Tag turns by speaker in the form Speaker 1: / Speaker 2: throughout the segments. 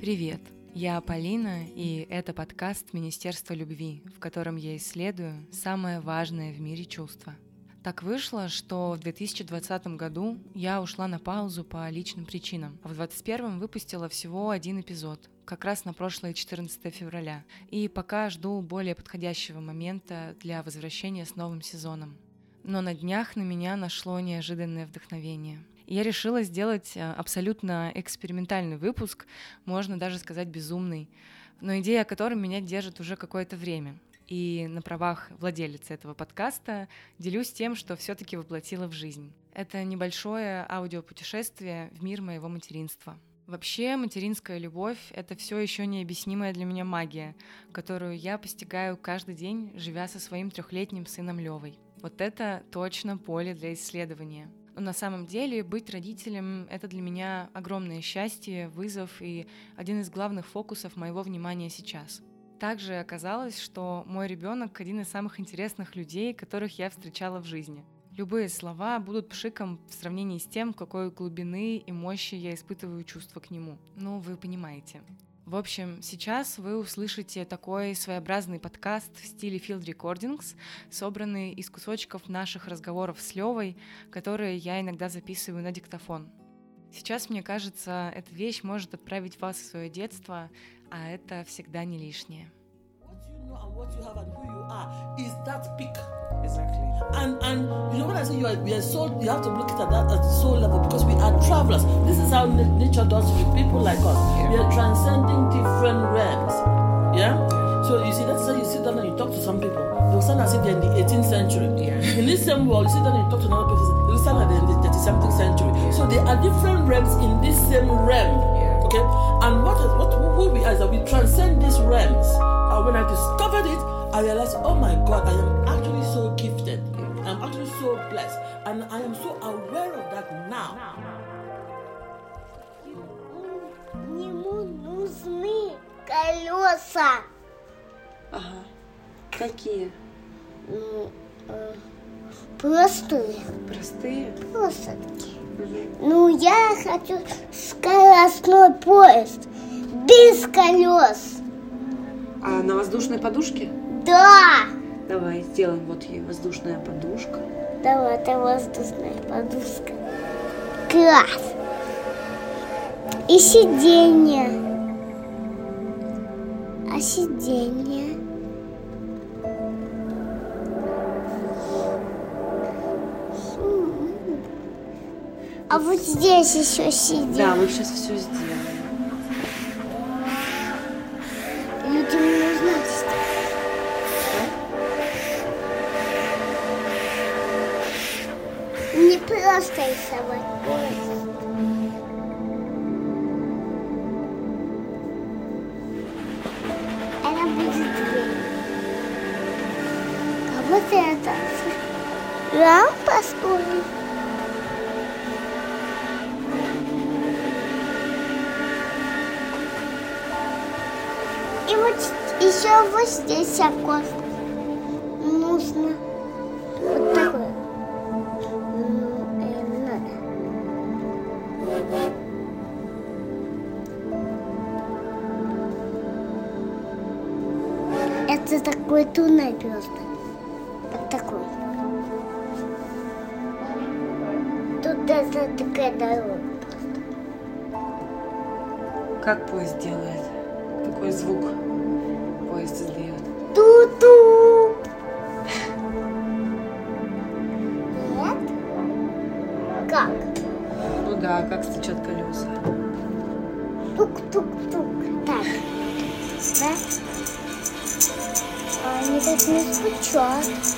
Speaker 1: Привет! Я Полина, и это подкаст Министерства любви, в котором я исследую самое важное в мире чувство. Так вышло, что в 2020 году я ушла на паузу по личным причинам, а в 2021 выпустила всего один эпизод, как раз на прошлое 14 февраля, и пока жду более подходящего момента для возвращения с новым сезоном. Но на днях на меня нашло неожиданное вдохновение — я решила сделать э, абсолютно экспериментальный выпуск, можно даже сказать безумный, но идея о котором меня держит уже какое-то время. И на правах владелицы этого подкаста делюсь тем, что все-таки воплотила в жизнь. Это небольшое аудиопутешествие в мир моего материнства. Вообще, материнская любовь — это все еще необъяснимая для меня магия, которую я постигаю каждый день, живя со своим трехлетним сыном Левой. Вот это точно поле для исследования. На самом деле быть родителем — это для меня огромное счастье, вызов и один из главных фокусов моего внимания сейчас. Также оказалось, что мой ребенок один из самых интересных людей, которых я встречала в жизни. Любые слова будут пшиком в сравнении с тем, какой глубины и мощи я испытываю чувства к нему. Ну, вы понимаете. В общем, сейчас вы услышите такой своеобразный подкаст в стиле Field Recordings, собранный из кусочков наших разговоров с Левой, которые я иногда записываю на диктофон. Сейчас, мне кажется, эта вещь может отправить вас в свое детство, а это всегда не лишнее. What you have and who you are is that peak. And and you know when I say you are we are soul, you have to look at that at the soul level because we are travelers. This is how nature does with people like us. Yeah. We are transcending different realms. Yeah. So you see, that's how you sit down and you talk to some people. They'll sound as if they're in the 18th century. Yeah. In this same world, you sit down and you talk to another person. They'll sound like they're in the 30 something century. Yeah. So there are different realms in this same realm. Yeah. Okay. And what is what who we are is that we transcend these realms. And when I discovered it, I realized, oh my God, I am actually
Speaker 2: колеса.
Speaker 3: Ага. Какие?
Speaker 2: Ну, э, простые.
Speaker 3: Простые?
Speaker 2: Просто такие. Угу. Ну, я хочу скоростной поезд без колес.
Speaker 3: А на воздушной подушке?
Speaker 2: Да!
Speaker 3: Давай сделаем вот ей воздушная подушка.
Speaker 2: Давай, это воздушная подушка. Класс! И сиденье. А сиденье? А вот здесь еще сиденье.
Speaker 3: Да, мы сейчас все сделаем.
Speaker 2: просто рисовать вот это лампа стоит. И вот еще вот здесь окошко нужно. Вот такое. Это такой туннель просто. Такая дорога просто.
Speaker 3: Как поезд делает? Какой звук поезд издает?
Speaker 2: Ту-ту! Нет? Как?
Speaker 3: Ну да, как стучат колеса.
Speaker 2: Тук-тук-тук. Так. Да? А они так не стучат.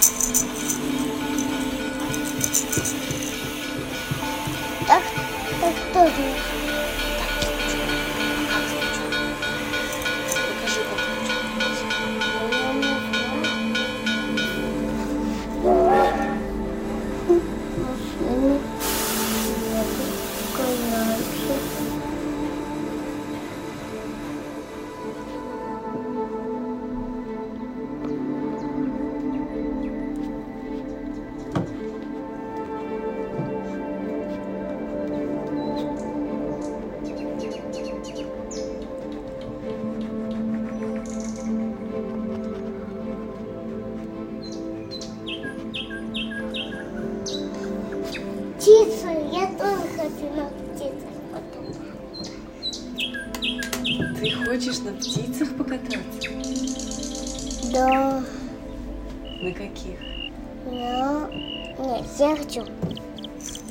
Speaker 2: Нет, я хочу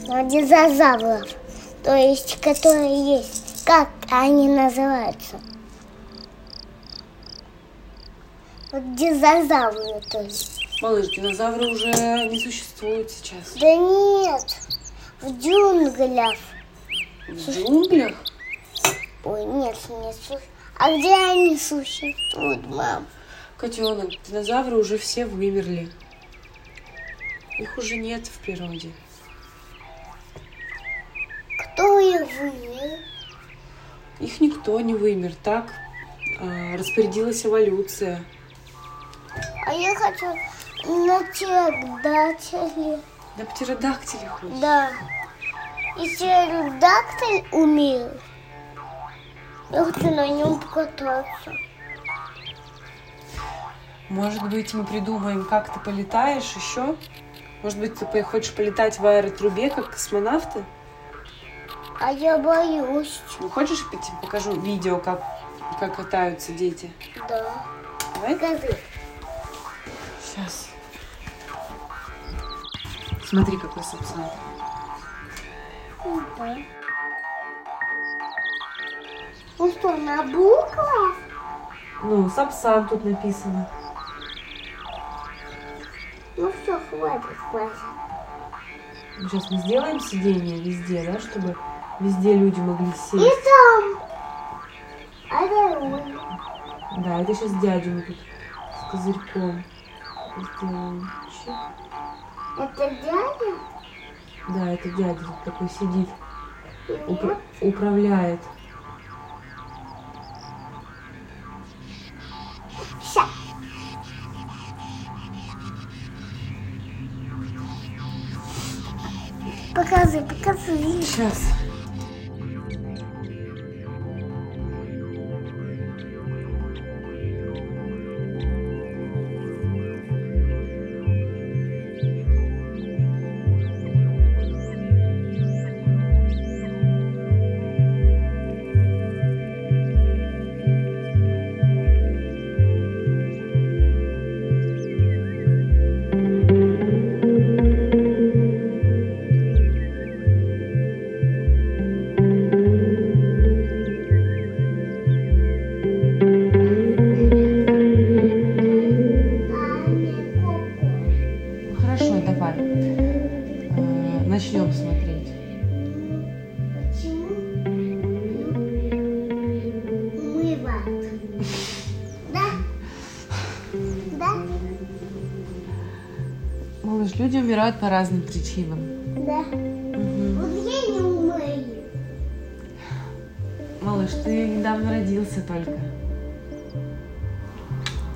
Speaker 2: на динозавров. То есть, которые есть. Как они называются? Вот динозавры, то есть.
Speaker 1: Малыш, динозавры уже не существуют сейчас.
Speaker 2: Да нет, в джунглях.
Speaker 1: В джунглях?
Speaker 2: Ой, нет, не. А где они существуют, мам?
Speaker 1: Котенок, динозавры уже все вымерли. Их уже нет в природе.
Speaker 2: Кто их вымер?
Speaker 1: Их никто не вымер, так а, распорядилась эволюция.
Speaker 2: А я хочу на птеродактиле.
Speaker 1: На птеродактиле хочешь?
Speaker 2: Да. И птеродактиль умер. Я хочу на нем покататься.
Speaker 1: Может быть, мы придумаем, как ты полетаешь еще? Может быть, ты хочешь полетать в аэротрубе, как космонавты?
Speaker 2: А я боюсь.
Speaker 1: Ну, хочешь, я тебе покажу видео, как, как катаются дети?
Speaker 2: Да.
Speaker 1: Давай?
Speaker 2: Покажи.
Speaker 1: Сейчас. Смотри, какой сапсан.
Speaker 2: Да. Ну что, на буквах?
Speaker 1: Ну, сапсан тут написано.
Speaker 2: Ну все, хватит, хватит.
Speaker 1: Сейчас мы сделаем сиденье везде, да, чтобы везде люди могли
Speaker 2: И
Speaker 1: сесть.
Speaker 2: там. А дорога.
Speaker 1: Да, это сейчас дядю мы тут с козырьком сделаем.
Speaker 2: Это дядя?
Speaker 1: Да, это дядя такой сидит,
Speaker 2: И вот
Speaker 1: управляет.
Speaker 2: Покажи, покажи.
Speaker 1: Сейчас. Хорошо, Малыш, люди умирают по разным причинам.
Speaker 2: Да.
Speaker 1: Мгм.
Speaker 2: Вот я не умею.
Speaker 1: Малыш, ты недавно родился только.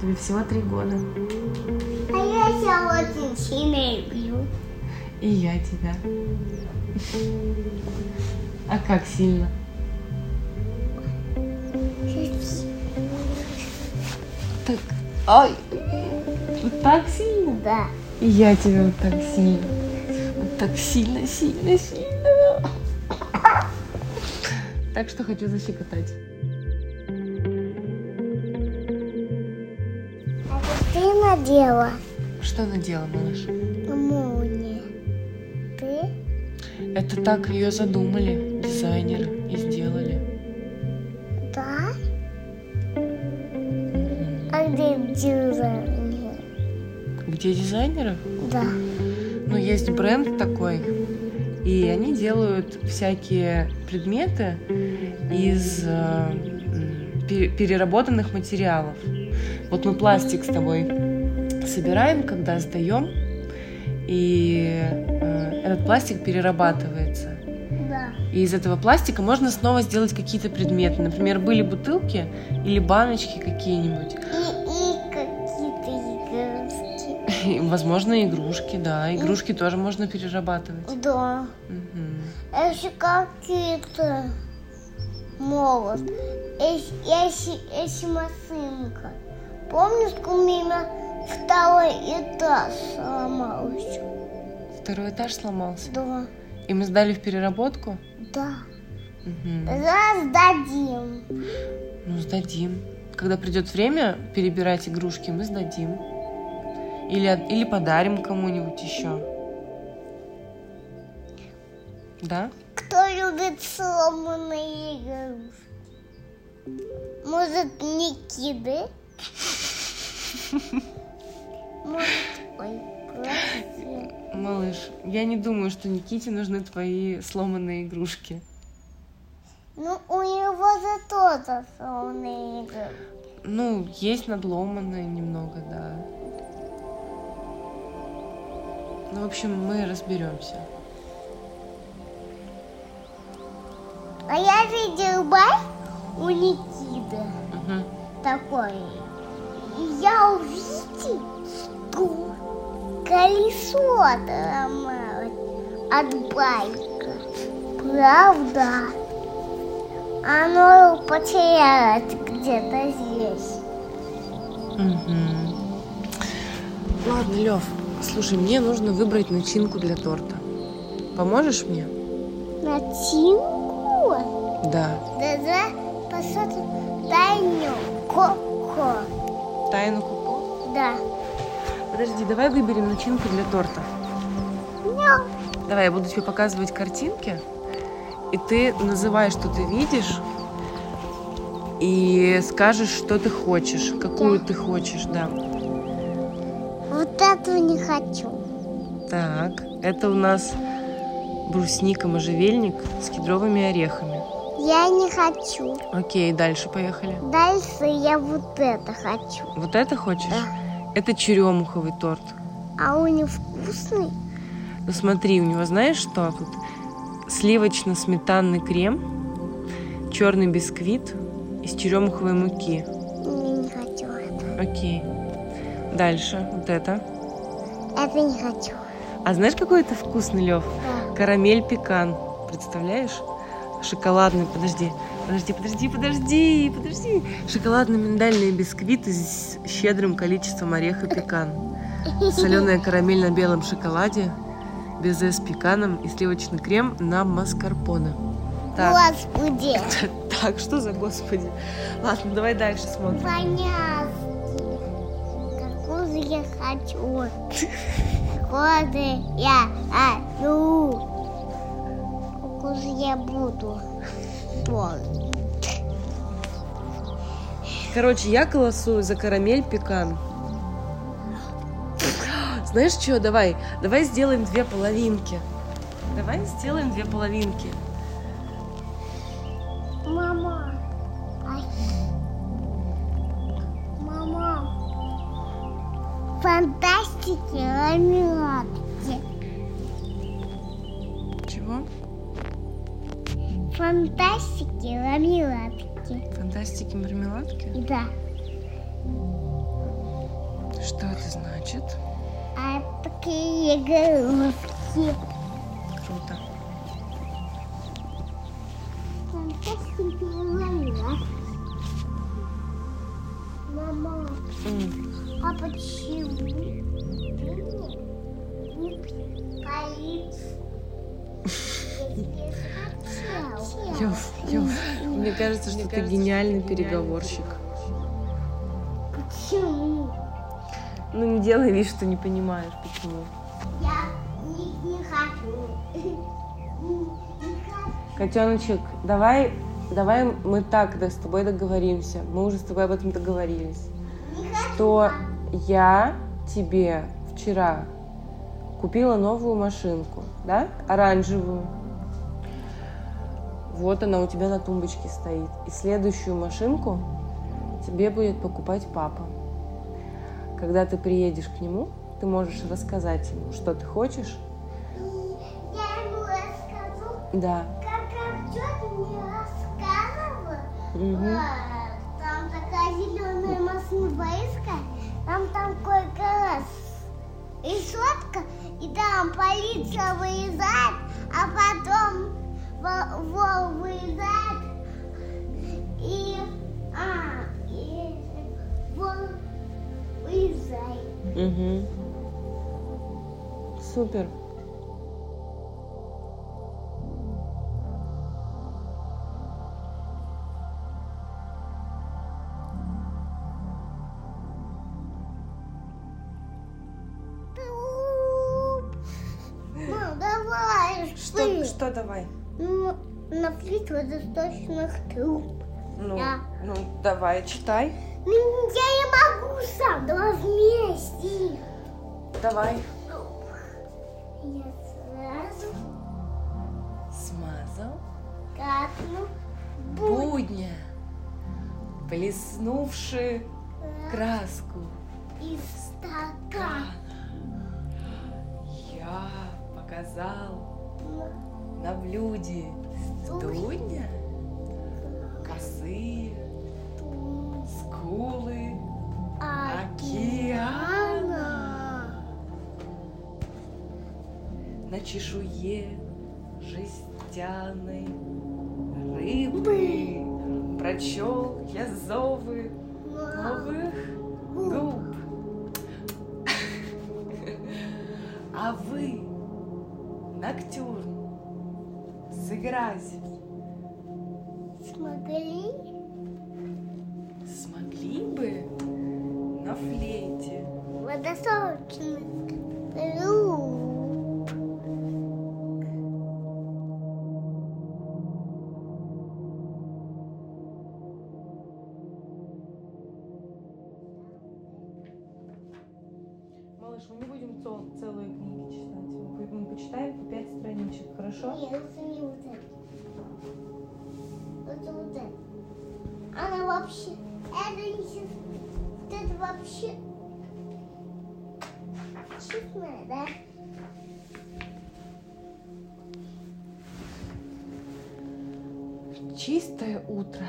Speaker 1: Тебе всего три года.
Speaker 2: А я себя очень сильно люблю.
Speaker 1: И я тебя. А как сильно? Так. Вот так сильно?
Speaker 2: Да.
Speaker 1: И я тебя вот так сильно. Вот так сильно, сильно, сильно. Так что хочу защекотать.
Speaker 2: Это ты надела
Speaker 1: Что надела, малыш?
Speaker 2: молнию? Ты?
Speaker 1: Это так ее задумали дизайнеры и сделали.
Speaker 2: Где
Speaker 1: дизайнеры?
Speaker 2: Да.
Speaker 1: Ну, есть бренд такой, и они делают всякие предметы из э, переработанных материалов. Вот мы пластик с тобой собираем, когда сдаем, и э, этот пластик перерабатывается.
Speaker 2: Да.
Speaker 1: И из этого пластика можно снова сделать какие-то предметы. Например, были бутылки или баночки какие-нибудь.
Speaker 2: И,
Speaker 1: возможно, игрушки, да. Игрушки тоже можно перерабатывать.
Speaker 2: Да.
Speaker 1: Мгм.
Speaker 2: Еще какие-то молот. Еще, еще, еще машинка. Помнишь, у меня второй этаж сломался?
Speaker 1: Второй этаж сломался.
Speaker 2: Да.
Speaker 1: И мы сдали в переработку?
Speaker 2: Да.
Speaker 1: Мгм.
Speaker 2: Раздадим.
Speaker 1: Ну, сдадим. Когда придет время перебирать игрушки, мы сдадим. Или, или подарим кому-нибудь еще. Да?
Speaker 2: Кто любит сломанные игрушки? Может, Никиты? Может, ой, прости.
Speaker 1: Малыш, я не думаю, что Никите нужны твои сломанные игрушки.
Speaker 2: Ну, у него же тоже сломанные игрушки.
Speaker 1: Ну, есть надломанные немного, да. Ну, в общем, мы разберемся.
Speaker 2: А я видел байк у Никиты
Speaker 1: Мгм.
Speaker 2: такой. И я увидел, что колесо отломалось от байка. Правда? Оно потерялось где-то здесь.
Speaker 1: Мгм. Ладно, Лев, слушай, мне нужно выбрать начинку для торта. Поможешь мне?
Speaker 2: Начинку?
Speaker 1: Да.
Speaker 2: Да-да, посмотрим тайну Коко.
Speaker 1: Тайну Коко?
Speaker 2: Да.
Speaker 1: Подожди, давай выберем начинку для торта.
Speaker 2: Мяу.
Speaker 1: Давай, я буду тебе показывать картинки, и ты называешь, что ты видишь, и скажешь, что ты хочешь, какую
Speaker 2: Да.
Speaker 1: ты хочешь, да.
Speaker 2: Этого не хочу.
Speaker 1: Так, это у нас брусника можжевельник с кедровыми орехами.
Speaker 2: Я не хочу.
Speaker 1: Окей, дальше поехали.
Speaker 2: Дальше я вот это хочу.
Speaker 1: Вот это хочешь?
Speaker 2: Да.
Speaker 1: Это черемуховый торт.
Speaker 2: А он не вкусный?
Speaker 1: Ну смотри, у него знаешь что тут? Сливочно-сметанный крем, черный бисквит из черемуховой муки.
Speaker 2: Я не хочу это.
Speaker 1: Окей. Дальше, вот это.
Speaker 2: Это не хочу.
Speaker 1: А знаешь, какой это вкусный, Лев?
Speaker 2: Да.
Speaker 1: Карамель пекан. Представляешь? Шоколадный, подожди, подожди, подожди, подожди, подожди. Шоколадно-миндальные бисквиты с щедрым количеством ореха пекан. Соленая карамель на белом шоколаде, безе с пеканом и сливочный крем на маскарпоне. Так,
Speaker 2: Господи.
Speaker 1: так, что за господи? Ладно, давай дальше смотрим.
Speaker 2: Понятно. Я хочу. Же я хочу. Же я буду. Вот.
Speaker 1: Короче, я голосую за карамель пекан. Знаешь что, давай, давай сделаем две половинки. Давай сделаем две половинки.
Speaker 2: Фантастики ламинатки.
Speaker 1: Чего?
Speaker 2: Фантастики ламинатки.
Speaker 1: Фантастики мармеладки?
Speaker 2: Да.
Speaker 1: Что это значит?
Speaker 2: А такие игрушки. Мне
Speaker 1: кажется, что ты гениальный переговорщик.
Speaker 2: Почему?
Speaker 1: Ну не делай вид, что не понимаешь, почему.
Speaker 2: Я не, не хочу. Хочу.
Speaker 1: Котеночек, давай, давай мы так да, с тобой договоримся. Мы уже с тобой об этом договорились.
Speaker 2: Не хочу.
Speaker 1: Что я тебе вчера купила новую машинку, да? Оранжевую. Вот она у тебя на тумбочке стоит. И следующую машинку тебе будет покупать папа. Когда ты приедешь к нему, ты можешь рассказать ему, что ты хочешь.
Speaker 2: Я ему расскажу,
Speaker 1: Да.
Speaker 2: как тетя мне рассказывала.
Speaker 1: Мгм.
Speaker 2: Вот, Там такая зеленая машина там такой раз решетка, и там полиция выезжает, а потом во- вол выезжает, и, а, и вол выезжает.
Speaker 1: Мгм. Супер.
Speaker 2: Водосточных труб.
Speaker 3: Ну,
Speaker 2: Да.
Speaker 3: ну давай, читай.
Speaker 2: Ну, я не могу сам, давай вместе.
Speaker 3: Давай.
Speaker 2: Я сразу
Speaker 1: Смазал
Speaker 2: капну
Speaker 1: будня, плеснувши краску
Speaker 2: из стакана.
Speaker 1: Я показал на блюде студня, косые скулы океана. На чешуе жестяной рыбы прочел я зовы новых губ. А вы, Ноктюрн, сыграть
Speaker 2: Смогли?
Speaker 1: смогли бы на флейте?
Speaker 2: Водосточных труб.
Speaker 1: Чистое утро.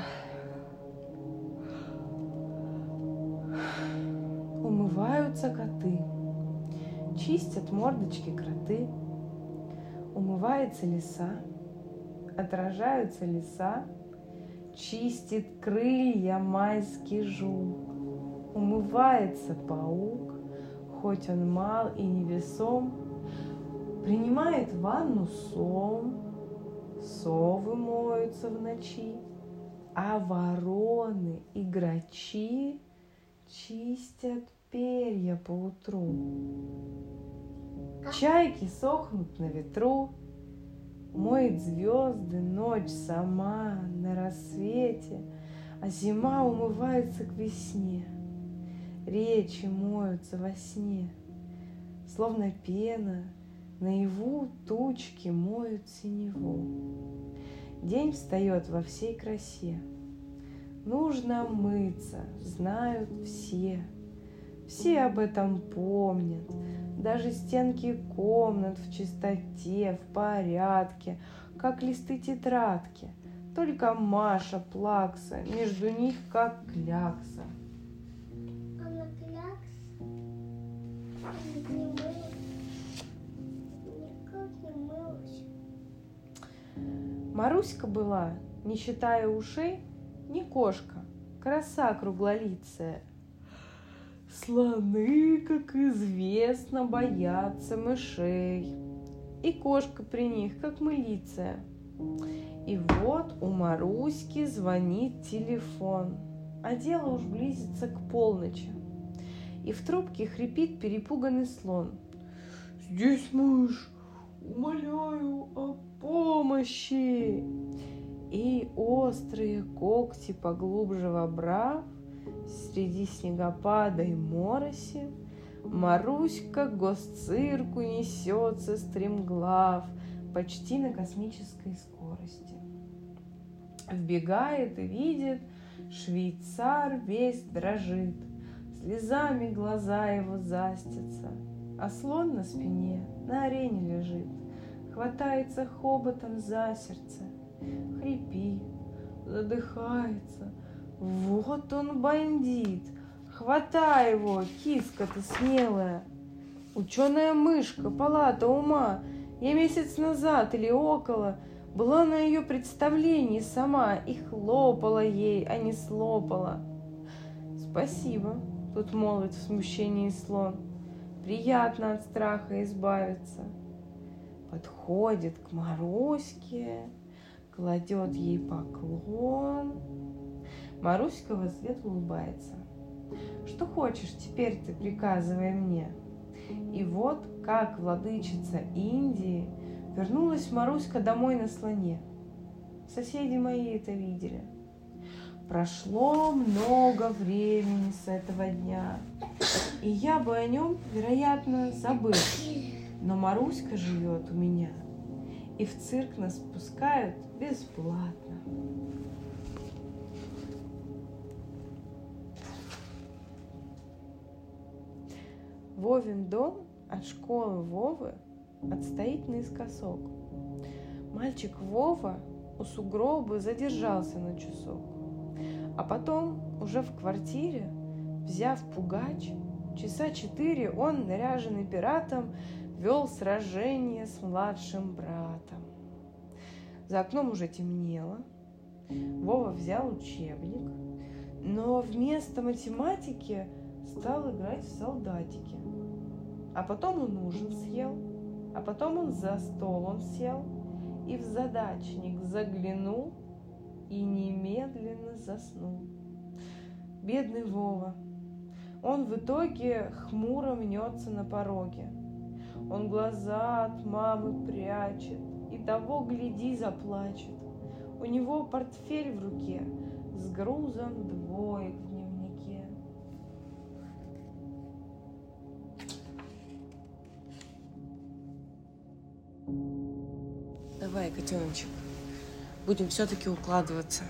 Speaker 1: Умываются коты, чистят мордочки кроты, умывается леса, отражаются леса, чистит крылья майский жук, умывается паук, хоть он мал и невесом, принимает ванну сом, Совы моются в ночи, а вороны и грачи чистят перья по утру. Чайки сохнут на ветру, моет звезды ночь сама на рассвете, а зима умывается к весне. Речи моются во сне, словно пена, Наяву тучки моют синеву. День встает во всей красе. Нужно мыться, знают все. Все об этом помнят. Даже стенки комнат в чистоте, в порядке, как листы тетрадки. Только Маша плакса, между них как клякса.
Speaker 2: Она клякс.
Speaker 1: Маруська была, не считая ушей, не кошка, краса круглолицая. Слоны, как известно, боятся мышей. И кошка при них, как мылиция. И вот у Маруськи звонит телефон, а дело уж близится к полночи. И в трубке хрипит перепуганный слон. «Здесь мышь, умоляю о помощи!» И острые когти поглубже вобрав, Среди снегопада и мороси, Маруська к госцирку несется стремглав Почти на космической скорости. Вбегает и видит, швейцар весь дрожит, Слезами глаза его застятся, А слон на спине на арене лежит, Хватается хоботом за сердце, Хрипит, задыхается. Вот он бандит, хватай его, киска ты смелая. Ученая мышка, палата ума, я месяц назад или около была на ее представлении сама и хлопала ей, а не слопала. Спасибо, тут молвит в смущении слон. Приятно от страха избавиться. Подходит к Маруське, кладет ей поклон. Маруська в ответ улыбается. Что хочешь, теперь ты приказывай мне. И вот как владычица Индии Вернулась Маруська домой на слоне. Соседи мои это видели. Прошло много времени с этого дня, и я бы о нем, вероятно, забыл. Но Маруська живет у меня, и в цирк нас пускают бесплатно. Вовин дом от школы Вовы отстоит наискосок. Мальчик Вова у сугроба задержался на часок. А потом, уже в квартире, взяв пугач, часа четыре он, наряженный пиратом, вел сражение с младшим братом. За окном уже темнело. Вова взял учебник, но вместо математики стал играть в солдатики. А потом он ужин съел, а потом он за стол он сел и в задачник заглянул и немедленно заснул. Бедный Вова. Он в итоге хмуро мнется на пороге. Он глаза от мамы прячет и того, гляди, заплачет. У него портфель в руке с грузом двоек в дневнике. Давай, котеночек, будем все-таки укладываться.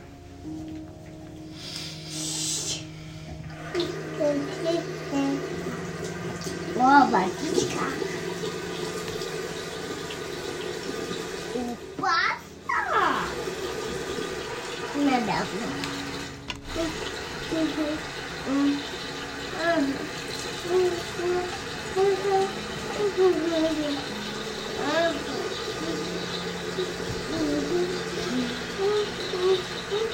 Speaker 2: Ловочка. Упаса. Надо. Мам,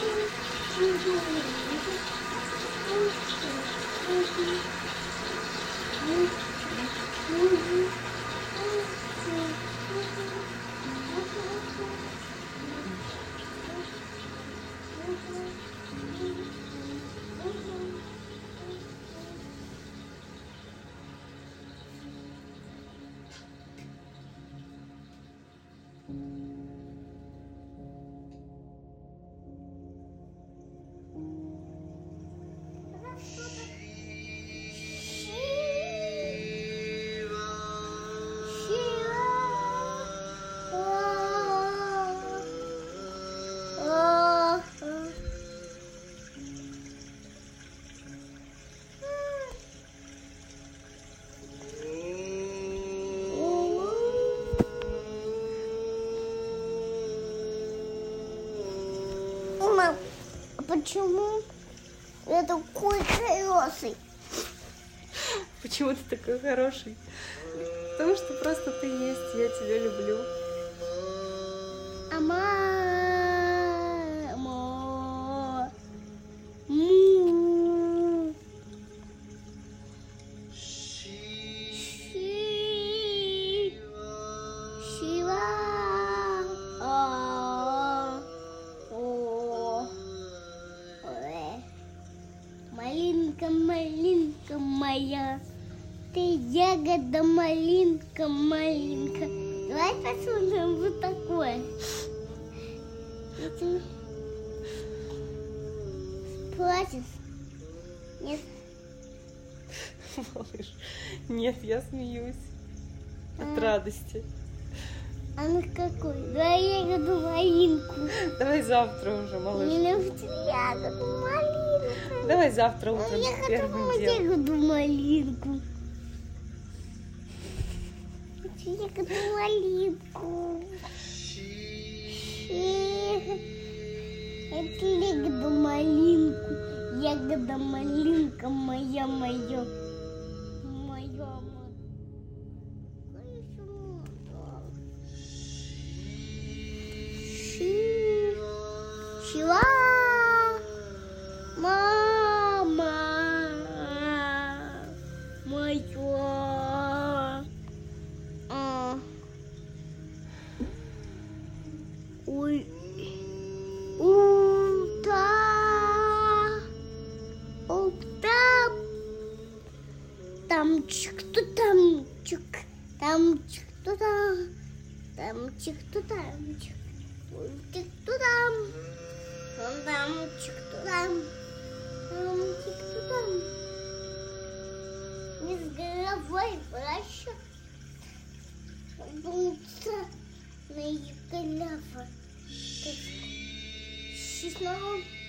Speaker 2: почему я такой хороший?
Speaker 1: Почему ты такой хороший? Потому что просто ты есть, я тебя люблю.
Speaker 2: Нет,
Speaker 1: я смеюсь от
Speaker 2: А.
Speaker 1: радости.
Speaker 2: А ну какой? Давай ягоду, малинку.
Speaker 1: Давай завтра уже, малыш.
Speaker 2: Хочу ягоду, малинку.
Speaker 1: Давай завтра
Speaker 2: А
Speaker 1: утром
Speaker 2: Я хочу ягоду, малинку. Хочу ягоду, малинку. Это ягода, малинку. Ягода, малинка моя. Моя, Там? Тамчик, Чик-тудам, чик-тудам, тудам, чик-тудам, чик-тудам. Не с головой враща, бунца на Яголява. Снова